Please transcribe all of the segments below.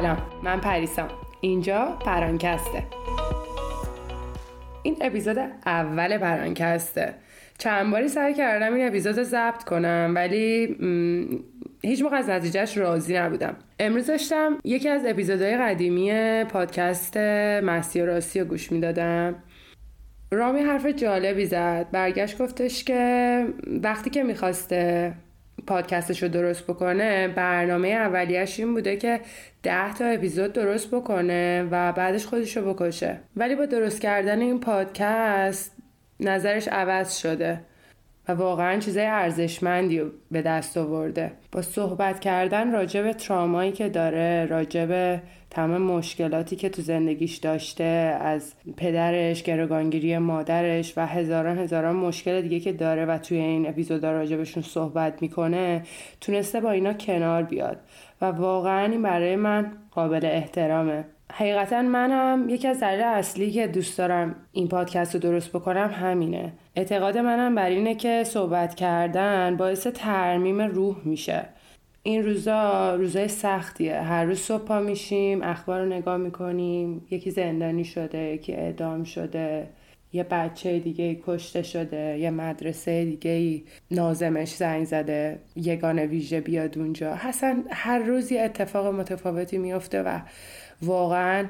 سلام. من پریسام اینجا پرانکسته. این اپیزود اول پرانکسته. چند باری سعی کردم این اپیزود رو ضبط کنم ولی هیچ موقع از نتیجهش راضی نبودم. امروز داشتم یکی از اپیزودهای قدیمی پادکست مستی و راستی رو گوش می‌دادم. رامی حرف جالبی زد. برگشت گفتش که وقتی که می‌خواسته پادکستش رو درست بکنه برنامه اولیش این بوده که ده تا اپیزود درست بکنه و بعدش خودش رو بکشه. ولی با درست کردن این پادکست نظرش عوض شده. و واقعا چیزای ارزشمندی به دست آورده. با صحبت کردن راجع به ترامایی که داره راجع تمام مشکلاتی که تو زندگیش داشته از پدرش گروگانگیری مادرش و هزاران هزاران مشکل دیگه که داره و توی این اپیزودا راجبشون صحبت می‌کنه تونسته با اینا کنار بیاد. و واقعا این برای من قابل احترامه. حقیقتا منم یکی از دلایل اصلی که دوست دارم این پادکست رو درست بکنم همینه. اعتقاد منم بر اینه که صحبت کردن باعث ترمیم روح میشه. این روزا روزای سختیه. هر روز صبح پا میشیم اخبار رو نگاه می‌کنیم یکی زندانی شده یکی اعدام شده یه بچه دیگه کشته شده یه مدرسه دیگه نازمش زنگ زده یگان ویژه بیاد اونجا. حسن هر روز یه اتفاق متفاوتی میفته و واقعا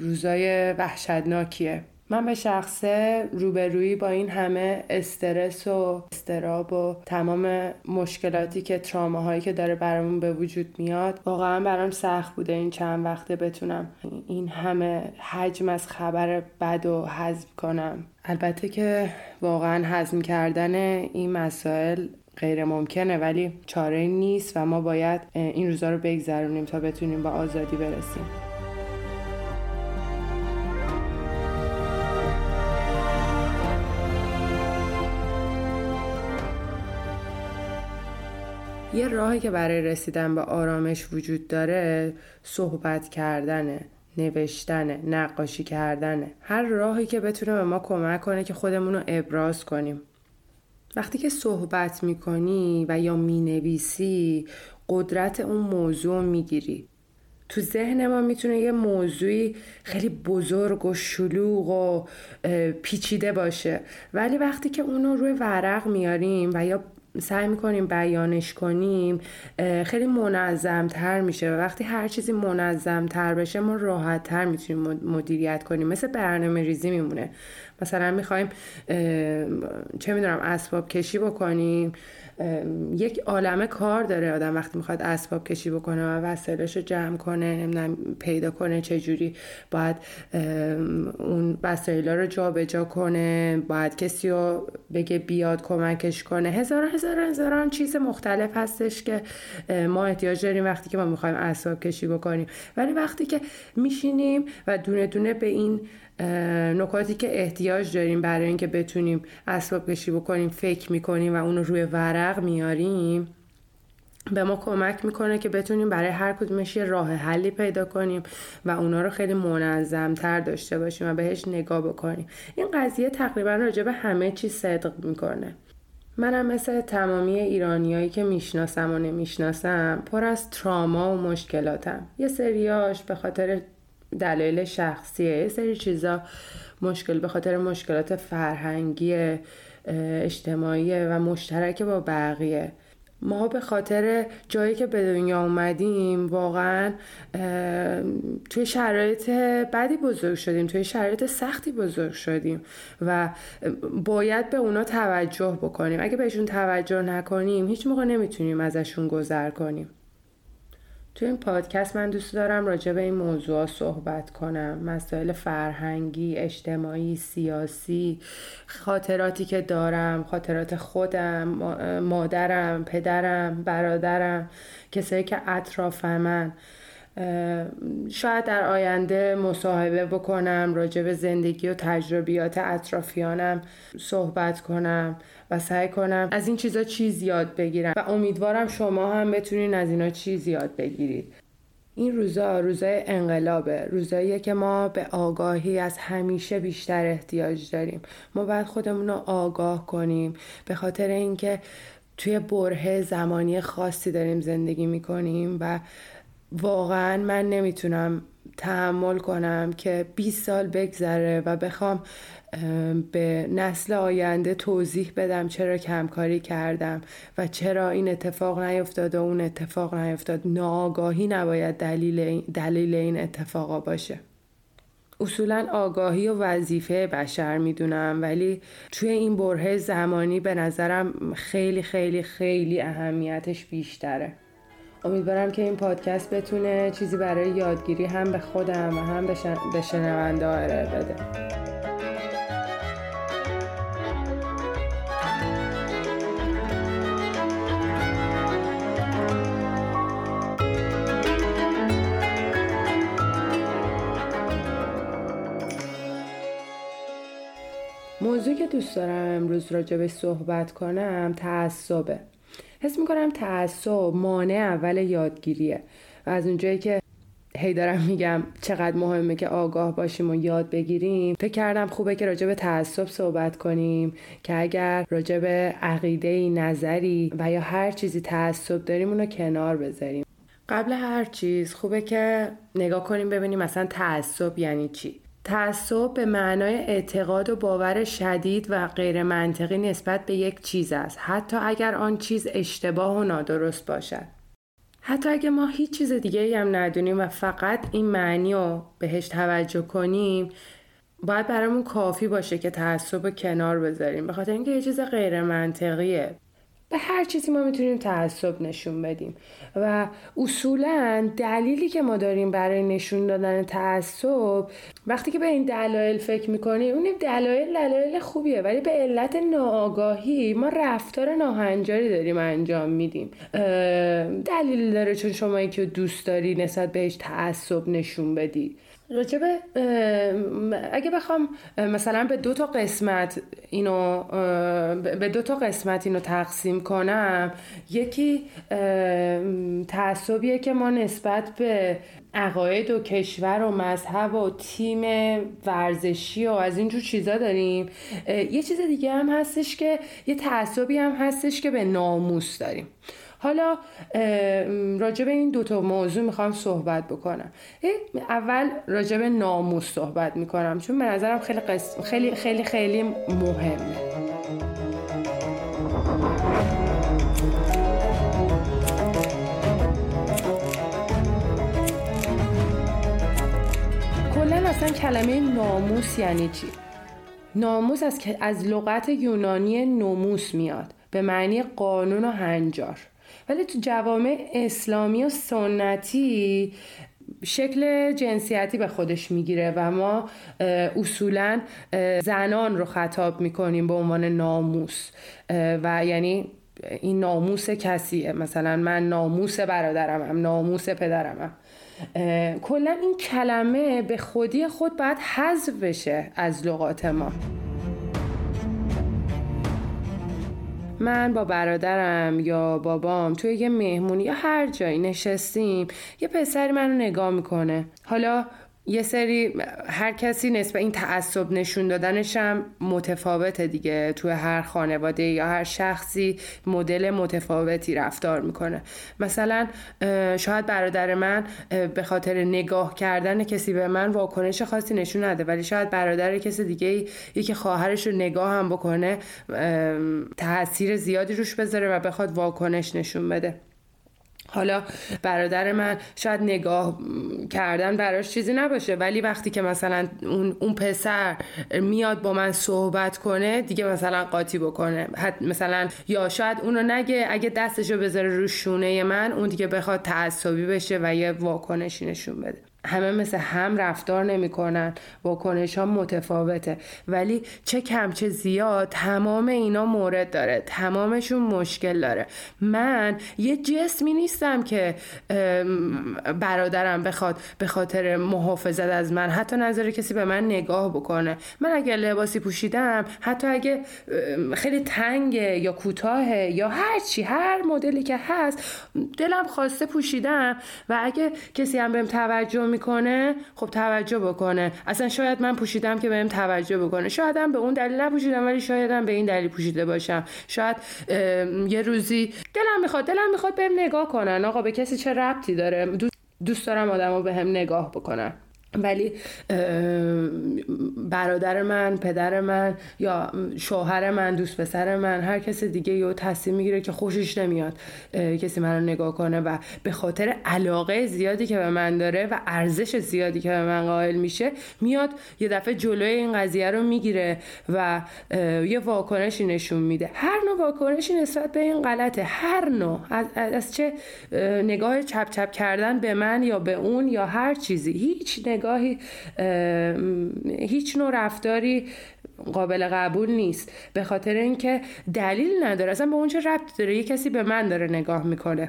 روزای وحشتناکیه. من به شخصه روبرویی با این همه استرس و استراب و تمام مشکلاتی که تراماهایی که داره برامون به وجود میاد واقعا برام سخت بوده این چند وقته بتونم این همه حجم از خبر بد و حذف کنم. البته که واقعا حزم کردن این مسائل غیر ممکنه ولی چاره نیست و ما باید این روزا رو بگذرونیم تا بتونیم با آزادی برسیم. یه راهی که برای رسیدن به آرامش وجود داره صحبت کردنه نوشتنه نقاشی کردنه. هر راهی که بتونه به ما کمک کنه که خودمون رو ابراز کنیم. وقتی که صحبت می‌کنی و یا می‌نویسی قدرت اون موضوع می‌گیری. تو ذهن ما می‌تونه یه موضوعی خیلی بزرگ و شلوغ و پیچیده باشه. ولی وقتی که اونو روی ورق میاریم و یا سعی می‌کنیم بیانش کنیم خیلی منظم تر میشه و وقتی هر چیزی منظم تر بشه ما راحت تر می‌تونیم مدیریت کنیم. مثل برنامه ریزی میمونه. مثلا می‌خوایم چه می‌دونم اسباب کشی بکنیم. یک عالمه کار داره آدم وقتی می‌خواد اسباب کشی بکنه و وسایلش رو جمع کنه نمی‌دونم پیدا کنه چه جوری باید اون وسایل رو جابجا جا کنه باید کسی رو بگه بیاد کمکش کنه. هزار هزار هزاران چیز مختلف هستش که ما احتیاج داریم وقتی که ما می‌خوایم اسباب کشی بکنیم. ولی وقتی که میشینیم و دونه دونه به این نکاتی که احتیاج داریم برای اینکه بتونیم اسباب کشی بکنیم فکر می‌کنیم و اون رو روی ورق میاریم به ما کمک می‌کنه که بتونیم برای هر کدومش یه راه حلی پیدا کنیم و اونا رو خیلی منظم تر داشته باشیم و بهش نگاه بکنیم. این قضیه تقریبا راجع به همه چیز صدق می‌کنه. منم مثل تمامی ایرانیایی که می‌شناسم و نمی‌شناسم پر از تراما و مشکلاتم. یه سریاش به خاطر دلایل شخصیه. یه سری چیزا مشکل به خاطر مشکلات فرهنگی اجتماعی و مشترک با بقیه. ما به خاطر جایی که به دنیا اومدیم واقعا توی شرایط بدی بزرگ شدیم توی شرایط سختی بزرگ شدیم و باید به اونا توجه بکنیم. اگه بهشون توجه نکنیم هیچ موقع نمی‌تونیم ازشون گذر کنیم. تو این پادکست من دوست دارم راجع به این موضوع صحبت کنم. مسائل فرهنگی، اجتماعی، سیاسی خاطراتی که دارم خاطرات خودم، مادرم، پدرم، برادرم کسایی که اطراف من شاید در آینده مصاحبه بکنم راجع به زندگی و تجربیات اطرافیانم صحبت کنم و سعی کنم از این چیزا چیز یاد بگیرم و امیدوارم شما هم بتونین از اینا چیز یاد بگیرید. این روزا روزای انقلابه روزاییه که ما به آگاهی از همیشه بیشتر احتیاج داریم. ما باید خودمون رو آگاه کنیم. به خاطر اینکه توی بره زمانی خاصی داریم زندگی می‌کنیم و واقعا من نمی‌تونم تحمل کنم که 20 سال بگذره و بخوام به نسل آینده توضیح بدم چرا کمکاری کردم و چرا این اتفاق نیفتاد و اون اتفاق نیفتاد. ناآگاهی نباید دلیل این, دلیل این اتفاقا باشه. اصولا آگاهی و وظیفه بشر می‌دونم ولی توی این بره زمانی به نظرم خیلی خیلی خیلی اهمیتش بیشتره. امیدوارم که این پادکست بتونه چیزی برای یادگیری هم به خودم و هم به شنونده ارائه بده. موضوعی که دوست دارم امروز راجع به صحبت کنم تعصبه. حس می‌کنم تعصب مانع اول یادگیریه. و از اونجایی که هی دارم میگم چقدر مهمه که آگاه باشیم و یاد بگیریم فکر کردم خوبه که راجع به تعصب صحبت کنیم که اگر راجع به عقیده نظری و یا هر چیزی تعصب داریم اونو کنار بذاریم. قبل هر چیز خوبه که نگاه کنیم ببینیم مثلا تعصب یعنی چی. تعصب به معنای اعتقاد و باور شدید و غیر منطقی نسبت به یک چیز است. حتی اگر آن چیز اشتباه و نادرست باشد. حتی اگر ما هیچ چیز دیگه هم ندونیم و فقط این معنی رو بهش توجه کنیم باید برامون کافی باشه که تعصب کنار بذاریم. به خاطر اینکه یه چیز غیر منطقیه به هر چیزی ما می‌تونیم تعصب نشون بدیم. و اصولا دلیلی که ما داریم برای نشون دادن تعصب وقتی که به این دلایل فکر می‌کنیم اون دلایل دلایل خوبیه ولی به علت ناآگاهی ما رفتار ناهنجاری داریم انجام میدیم. دلیل داره چون شما که دوست داری نسبت بهش تعصب نشون بدی. راجبه اگه بخوام مثلا به دو تا قسمت اینو به دو تا قسمت اینو تقسیم کنم یکی تعصبیه که ما نسبت به عقاید و کشور و مذهب و تیم ورزشی و از اینجور چیزا داریم. یه چیز دیگه هم هستش که یه تعصبی هم هستش که به ناموس داریم. حالا راجع به این دوتا موضوع می‌خوام صحبت بکنم. اول راجع به ناموس صحبت می‌کنم چون به نظرم خیلی, خیلی خیلی خیلی مهمه. اصلا کلمه ناموس یعنی چی؟ ناموس از, از لغت یونانی ناموس میاد به معنی قانون و هنجار. ولی تو جوامع اسلامی و سنتی شکل جنسیتی به خودش می‌گیره و ما اصولا زنان رو خطاب می‌کنیم به عنوان ناموس. و یعنی این ناموس کسیه. مثلا من ناموس برادرمم ناموس پدرمم کلا این کلمه به خودی خود باید حذف بشه از لغات ما. من با برادرم یا بابام توی یه مهمونی یا هر جایی نشستیم یه پسری منو نگاه می‌کنه. حالا یه سری هر کسی نسبت این تعصب نشون دادنش هم متفاوته دیگه. توی هر خانواده یا هر شخصی مدل متفاوتی رفتار می‌کنه. مثلا شاید برادر من به خاطر نگاه کردن کسی به من واکنش خاصی نشون نده ولی شاید برادر کسی دیگه یکی خواهرش رو نگاه هم بکنه تاثیر زیادی روش بذاره و بخواد واکنش نشون بده. حالا برادر من شاید نگاه کردن براش چیزی نباشه ولی وقتی که مثلا اون, اون پسر میاد با من صحبت کنه دیگه مثلا قاطی بکنه. مثلا یا شاید اونو نگه اگه دستشو بذاره رو شونه من اون دیگه بخواد تعصبی بشه و یه واکنشی نشون بده. همه مثل هم رفتار نمی‌کنن. واکنش ها متفاوته. ولی چه کم چه زیاد تمام اینا مورد داره. تمامشون مشکل داره. من یه جسمی نیستم که برادرم بخواد به خاطر محافظت از من حتی نظر کسی به من نگاه بکنه. من اگه لباسی پوشیدم حتی اگه خیلی تنگه یا کوتاهه یا هر چی هر مدلی که هست دلم خواسته پوشیدم. و اگه کسی هم بهم توجه می‌کنه خب توجه بکنه. اصلا شاید من پوشیدم که بهم توجه بکنه. شایدم به اون دلیل نپوشیدم ولی شایدم به این دلیل پوشیده باشم. شاید یه روزی دلم می‌خواد دلم می‌خواد بهم نگاه کنن. آقا به کسی چه ربطی داره؟ دوست دارم آدما به هم نگاه بکنن. ولی برادر من پدر من یا شوهر من دوست پسر من هر کس دیگه یه تصمیم می‌گیره که خوشش نمیاد کسی من رو نگاه کنه و به خاطر علاقه زیادی که به من داره و ارزش زیادی که به من قائل میشه میاد یه دفعه جلوی این قضیه رو می‌گیره و یه واکنشی نشون میده. هر نوع واکنشی نسبت به این غلطه. هر نوع. از, از چه نگاه چپ چپ کردن به من یا به اون یا هر چیزی. هیچ نگاهی هیچ نوع رفتاری قابل قبول نیست. به خاطر اینکه دلیل نداره. اصلا به اون چه ربط داره؟ یه کسی به من داره نگاه می‌کنه.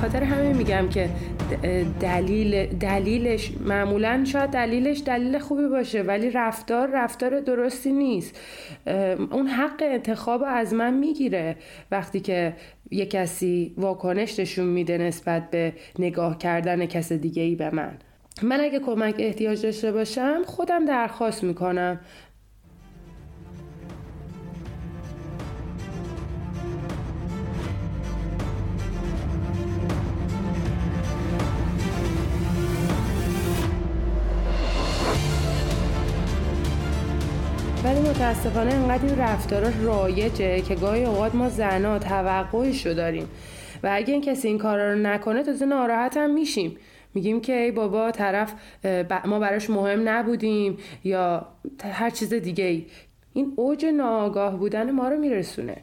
خاطر همین میگم که دلیل دلیلش معمولا شاید دلیلش دلیل خوبی باشه ولی رفتار رفتار درستی نیست. اون حق انتخاب از من می‌گیره. وقتی که یه کسی واکنش نشون میده نسبت به نگاه کردن کس دیگه ای به من. من اگه کمک احتیاج داشته باشم خودم درخواست می‌کنم. متاسفانه انقدر این رفتارا رایجه که گاهی اوقات ما زنا توقعش رو داریم. و اگه این کسی این کارا رو نکنه تازه ناراحت هم میشیم. میگیم که ای بابا طرف ما براش مهم نبودیم یا هر چیز دیگه ای. این اوج ناآگاه بودن ما رو میرسونه.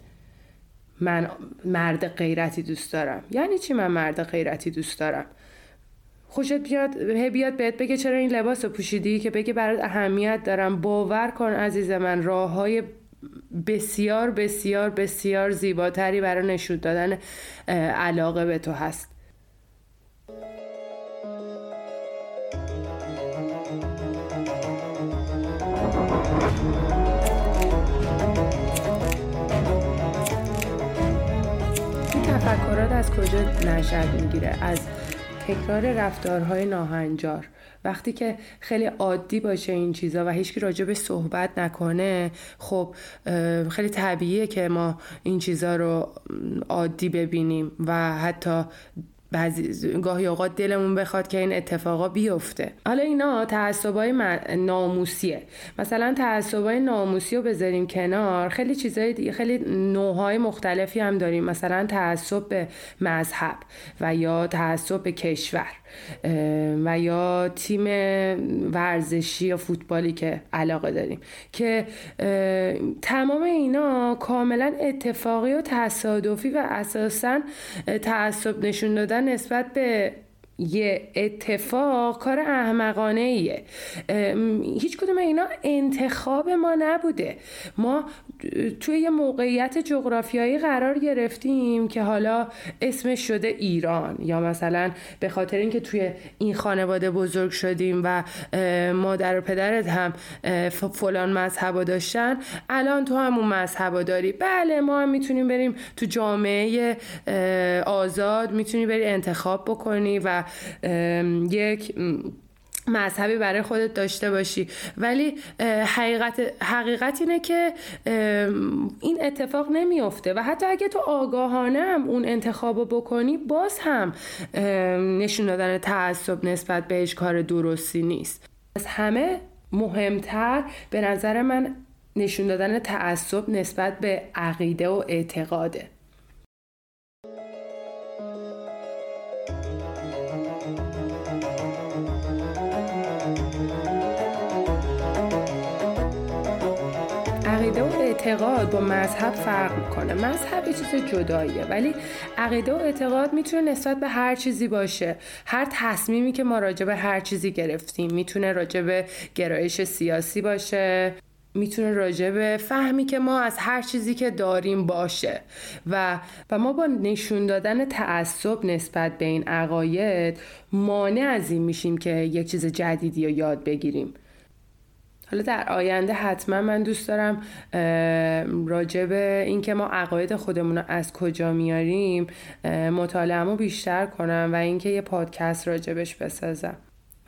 من مرد غیرتی دوست دارم. یعنی چی من مرد غیرتی دوست دارم؟ خوشت بیاد هی بیاد بهت بگه چرا این لباس رو پوشیدی؟ که بگه برات اهمیت دارم. باور کن عزیز من راه های بسیار بسیار بسیار زیباتری برای نشون دادن علاقه به تو هست. این تفکرات از کجا نشد می‌گیره؟ از تکرار رفتارهای ناهنجار. وقتی که خیلی عادی باشه این چیزا و هیچکی راجع به صحبت نکنه خب خیلی طبیعیه که ما این چیزا رو عادی ببینیم و حتی بعضی گاهی اوقات دلمون بخواد که این اتفاقا بیفته. حالا اینا تعصبای ناموسیه. مثلا تعصبای ناموسی رو بذاریم کنار. خیلی چیزای دیگه خیلی نوعهای مختلفی هم داریم. مثلا تعصب به مذهب و یا تعصب به کشور و یا تیم ورزشی یا فوتبالی که علاقه داریم که تمام اینا کاملا اتفاقی و تصادفی و اساسا تعصب نشون دادن نسبت به یه اتفاق کار احمقانه ایه هیچ کدوم اینا انتخاب ما نبوده. ما توی یه موقعیت جغرافیایی قرار گرفتیم که حالا اسمش شده ایران یا مثلا به خاطر اینکه توی این خانواده بزرگ شدیم و مادر و پدرت هم فلان مذهب داشتن الان تو همون مذهب داری. بله ما هم می‌تونیم بریم تو جامعه آزاد می‌تونی بری انتخاب بکنی و یک مذهبی برای خودت داشته باشی. ولی حقیقت, حقیقت اینه که این اتفاق نمیافته. و حتی اگه تو آگاهانه هم اون انتخاب بکنی باز هم نشون دادن تعصب نسبت بهش کار درستی نیست. از همه مهمتر به نظر من نشون دادن تعصب نسبت به عقیده و اعتقاده. عقیده و اعتقاد با مذهب فرق می‌کنه. مذهب یه چیز جداییه ولی عقیده و اعتقاد می‌تونه نسبت به هر چیزی باشه. هر تصمیمی که ما راجع به هر چیزی گرفتیم می‌تونه راجع به گرایش سیاسی باشه. می‌تونه راجع به فهمی که ما از هر چیزی که داریم باشه. و و ما با نشون دادن تعصب نسبت به این عقاید مانع از این میشیم که یک چیز جدیدی رو یاد بگیریم. حالا در آینده حتما من دوست دارم راجع به اینکه ما عقاید خودمون رو از کجا میاریم مطالعهمو بیشتر کنم و اینکه یه پادکست راجبش بسازم.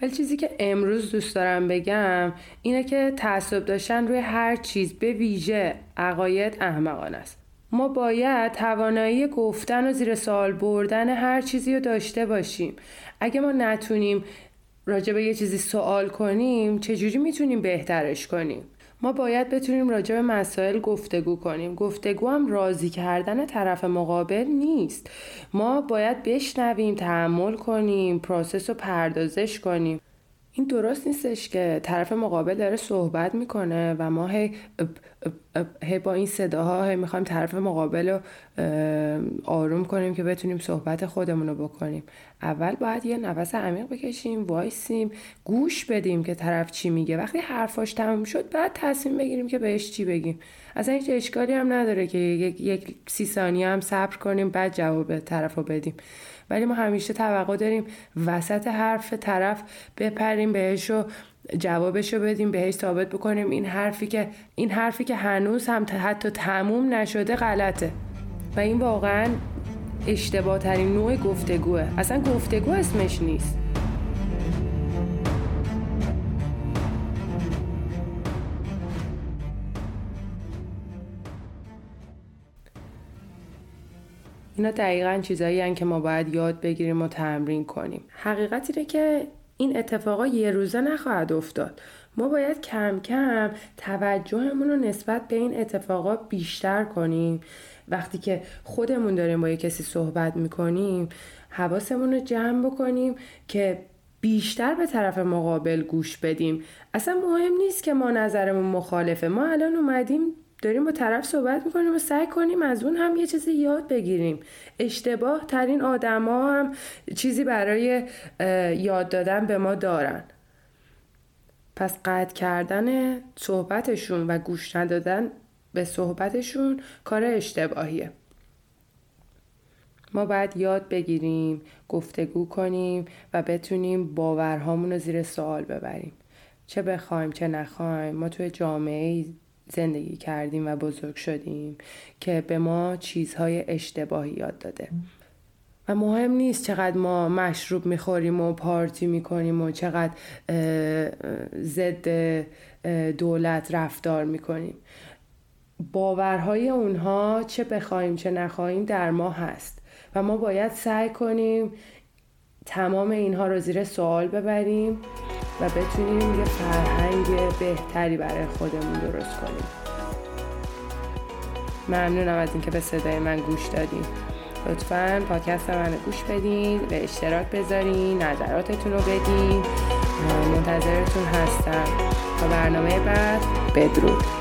ولی چیزی که امروز دوست دارم بگم اینه که تعصب داشتن روی هر چیز به ویژه عقاید احمقانه است. ما باید توانایی گفتن و زیر سوال بردن هر چیزی رو داشته باشیم. اگه ما نتونیم راجع به یه چیزی سوال کنیم چجوری می‌تونیم بهترش کنیم؟ ما باید بتونیم راجع به مسائل گفتگو کنیم. گفتگو هم راضی کردن طرف مقابل نیست. ما باید بشنویم تحمل کنیم process رو پردازش کنیم. این درست نیستش که طرف مقابل داره صحبت می‌کنه و ما هی, هی با این صداها هی می‌خوایم طرف مقابل رو آروم کنیم که بتونیم صحبت خودمون رو بکنیم. اول باید یه نفس عمیق بکشیم وایسیم گوش بدیم که طرف چی میگه. وقتی حرفاش تموم شد بعد تصمیم بگیریم که بهش چی بگیم. اصلا هیچ اشکالی هم نداره که یک, یک سی ثانیه هم صبر کنیم بعد جواب طرف رو بدیم. ولی ما همیشه توقع داریم وسط حرف طرف بپریم بهش و جوابش رو بدیم بهش ثابت بکنیم. این حرفی که این حرفی که هنوز هم حتی تموم نشده غلطه. و این واقعا اشتباه ترین نوع گفتگوه. اصلا گفتگو اسمش نیست. اینا دقیقا چیزایی که ما باید یاد بگیریم و تمرین کنیم. حقیقت اینه که این اتفاقا یه روزه نخواهد افتاد. ما باید کم کم توجهمون رو نسبت به این اتفاقا بیشتر کنیم. وقتی که خودمون داریم با یه کسی صحبت می‌کنیم حواسمون رو جمع بکنیم که بیشتر به طرف مقابل گوش بدیم. اصلا مهم نیست که ما نظرمون مخالفه. ما الان اومدیم داریم با طرف صحبت می‌کنیم و سعی کنیم از اون هم یه چیزی یاد بگیریم. اشتباه ترین آدما هم چیزی برای یاد دادن به ما دارن. پس قطع کردن صحبتشون و گوش ندادن به صحبتشون کار اشتباهیه. ما باید یاد بگیریم گفتگو کنیم و بتونیم باورهامون رو زیر سوال ببریم. چه بخوایم چه نخوایم ما توی جامعه زندگی کردیم و بزرگ شدیم که به ما چیزهای اشتباهی یاد داده. و مهم نیست چقدر ما مشروب می‌خوریم و پارتی می‌کنیم و چقدر ضد دولت رفتار می‌کنیم. باورهای اونها چه بخوایم چه نخواهیم در ما هست و ما باید سعی کنیم تمام اینها رو زیر سوال ببریم. و بتونیم یه فرهنگ بهتری برای خودمون درست کنیم. ممنونم از اینکه به صدای من گوش دادین. لطفا پادکست من گوش بدین به اشتراک بذارین نظراتتون رو بدین. منتظرتون هستم. تا برنامه بعد بدرود.